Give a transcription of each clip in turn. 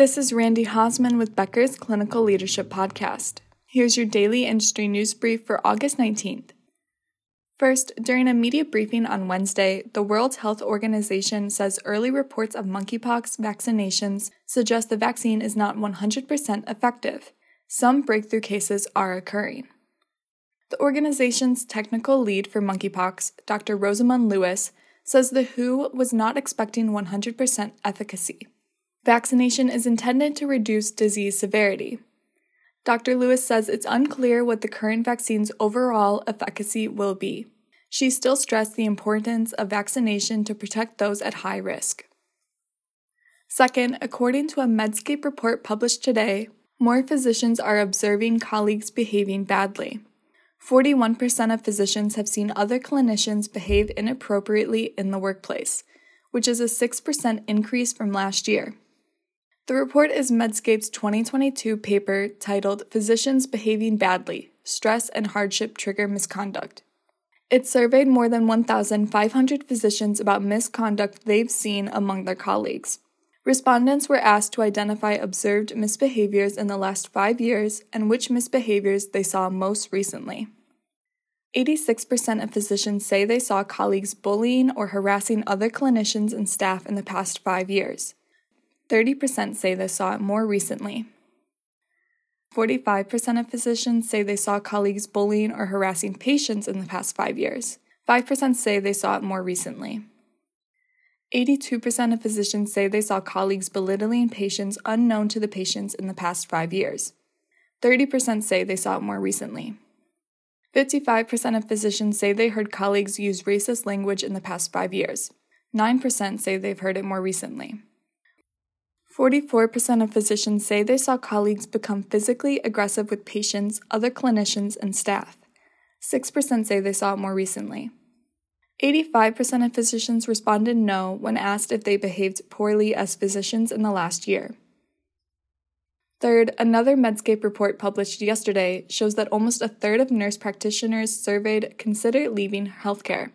This is Randy Hosman with Becker's Clinical Leadership Podcast. Here's your daily industry news brief for August 19th. First, during a media briefing on Wednesday, the World Health Organization says early reports of monkeypox vaccinations suggest the vaccine is not 100% effective. Some breakthrough cases are occurring. The organization's technical lead for monkeypox, Dr. Rosamund Lewis, says the WHO was not expecting 100% efficacy. Vaccination is intended to reduce disease severity. Dr. Lewis says it's unclear what the current vaccine's overall efficacy will be. She still stressed the importance of vaccination to protect those at high risk. Second, according to a Medscape report published today, more physicians are observing colleagues behaving badly. 41% of physicians have seen other clinicians behave inappropriately in the workplace, which is a 6% increase from last year. The report is Medscape's 2022 paper titled Physicians Behaving Badly Stress and Hardship Trigger Misconduct. It surveyed more than 1,500 physicians about misconduct they've seen among their colleagues. Respondents were asked to identify observed misbehaviors in the last five years and which misbehaviors they saw most recently. 86% of physicians say they saw colleagues bullying or harassing other clinicians and staff in the past five years. 30% say they saw it more recently. 45% of physicians say they saw colleagues bullying or harassing patients in the past five years. 5% say they saw it more recently. 82% of physicians say they saw colleagues belittling patients unknown to the patients in the past five years. 30% say they saw it more recently. 55% of physicians say they heard colleagues use racist language in the past five years. 9% say they've heard it more recently. 44% of physicians say they saw colleagues become physically aggressive with patients, other clinicians, and staff. 6% say they saw it more recently. 85% of physicians responded no when asked if they behaved poorly as physicians in the last year. Third, another Medscape report published yesterday shows that almost a third of nurse practitioners surveyed consider leaving healthcare.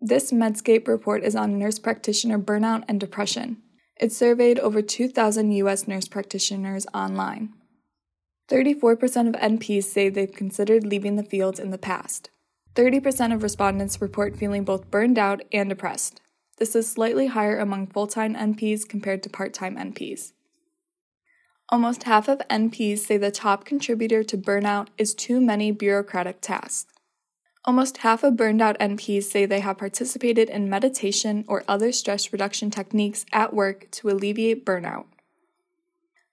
This Medscape report is on nurse practitioner burnout and depression. It surveyed over 2,000 U.S. nurse practitioners online. 34% of NPs say they've considered leaving the field in the past. 30% of respondents report feeling both burned out and depressed. This is slightly higher among full time NPs compared to part time NPs. Almost half of NPs say the top contributor to burnout is too many bureaucratic tasks. Almost half of burned out NPs say they have participated in meditation or other stress reduction techniques at work to alleviate burnout.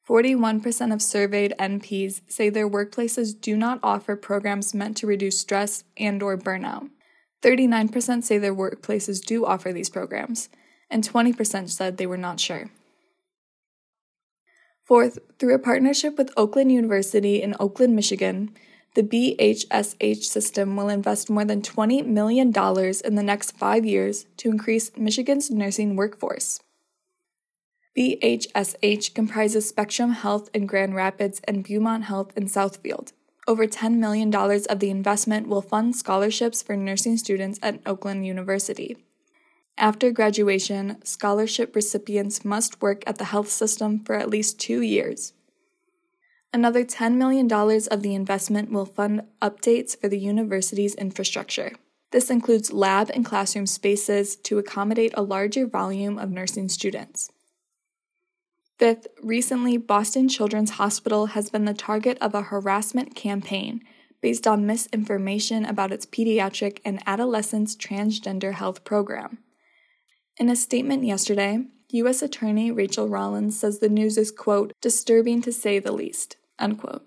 41% of surveyed NPs say their workplaces do not offer programs meant to reduce stress and or burnout. 39% say their workplaces do offer these programs, and 20% said they were not sure. Fourth, through a partnership with Oakland University in Oakland, Michigan, the BHSH system will invest more than $20 million in the next five years to increase Michigan's nursing workforce. BHSH comprises Spectrum Health in Grand Rapids and Beaumont Health in Southfield. Over $10 million of the investment will fund scholarships for nursing students at Oakland University. After graduation, scholarship recipients must work at the health system for at least two years. Another $10 million of the investment will fund updates for the university's infrastructure. This includes lab and classroom spaces to accommodate a larger volume of nursing students. Fifth, recently, Boston Children's Hospital has been the target of a harassment campaign based on misinformation about its pediatric and adolescent transgender health program. In a statement yesterday, U.S. Attorney Rachael Rollins says the news is, quote, disturbing to say the least. Unquote.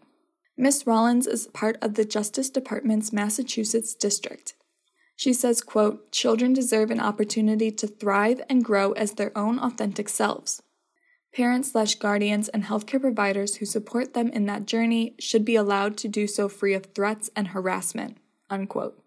Ms. Rollins is part of the Justice Department's Massachusetts district. She says, quote, children deserve an opportunity to thrive and grow as their own authentic selves. Parents slash guardians and healthcare providers who support them in that journey should be allowed to do so free of threats and harassment. Unquote.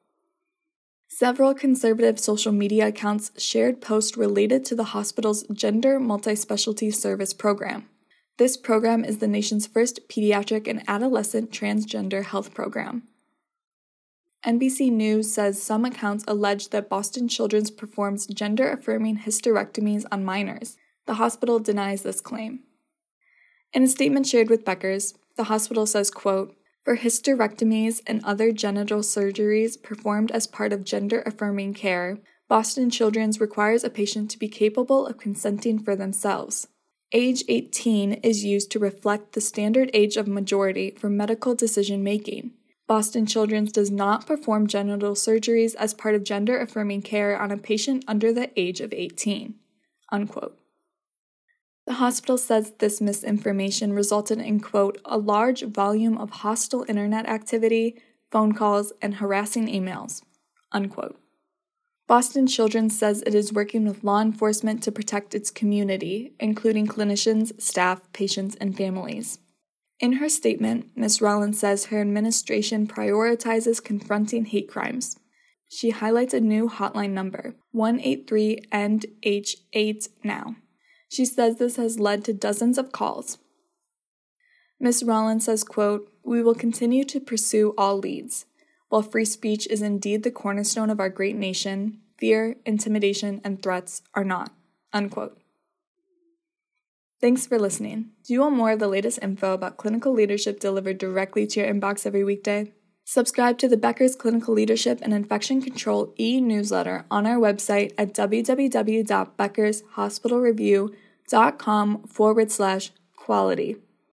Several conservative social media accounts shared posts related to the hospital's Gender Multi-Specialty Service program. This program is the nation's first pediatric and adolescent transgender health program. NBC News says some accounts allege that Boston Children's performs gender affirming hysterectomies on minors. The hospital denies this claim. In a statement shared with Becker's, the hospital says, quote, for hysterectomies and other genital surgeries performed as part of gender affirming care, Boston Children's requires a patient to be capable of consenting for themselves. Age 18 is used to reflect the standard age of majority for medical decision making. Boston Children's does not perform genital surgeries as part of gender affirming care on a patient under the age of 18. Unquote. The hospital says this misinformation resulted in, quote, a large volume of hostile internet activity, phone calls, and harassing emails, unquote. Boston Children's says it is working with law enforcement to protect its community, including clinicians, staff, patients, and families. In her statement, Ms. Rollins says her administration prioritizes confronting hate crimes. She highlights a new hotline number, 183 end H8 now. She says this has led to dozens of calls. Ms. Rollins says, quote, "We will continue to pursue all leads. While free speech is indeed the cornerstone of our great nation, fear, intimidation, and threats are not. Unquote. Thanks for listening. Do you want more of the latest info about clinical leadership delivered directly to your inbox every weekday? Subscribe to the Becker's Clinical Leadership and Infection Control e newsletter on our website at www.beckershospitalreview.com forward slash quality.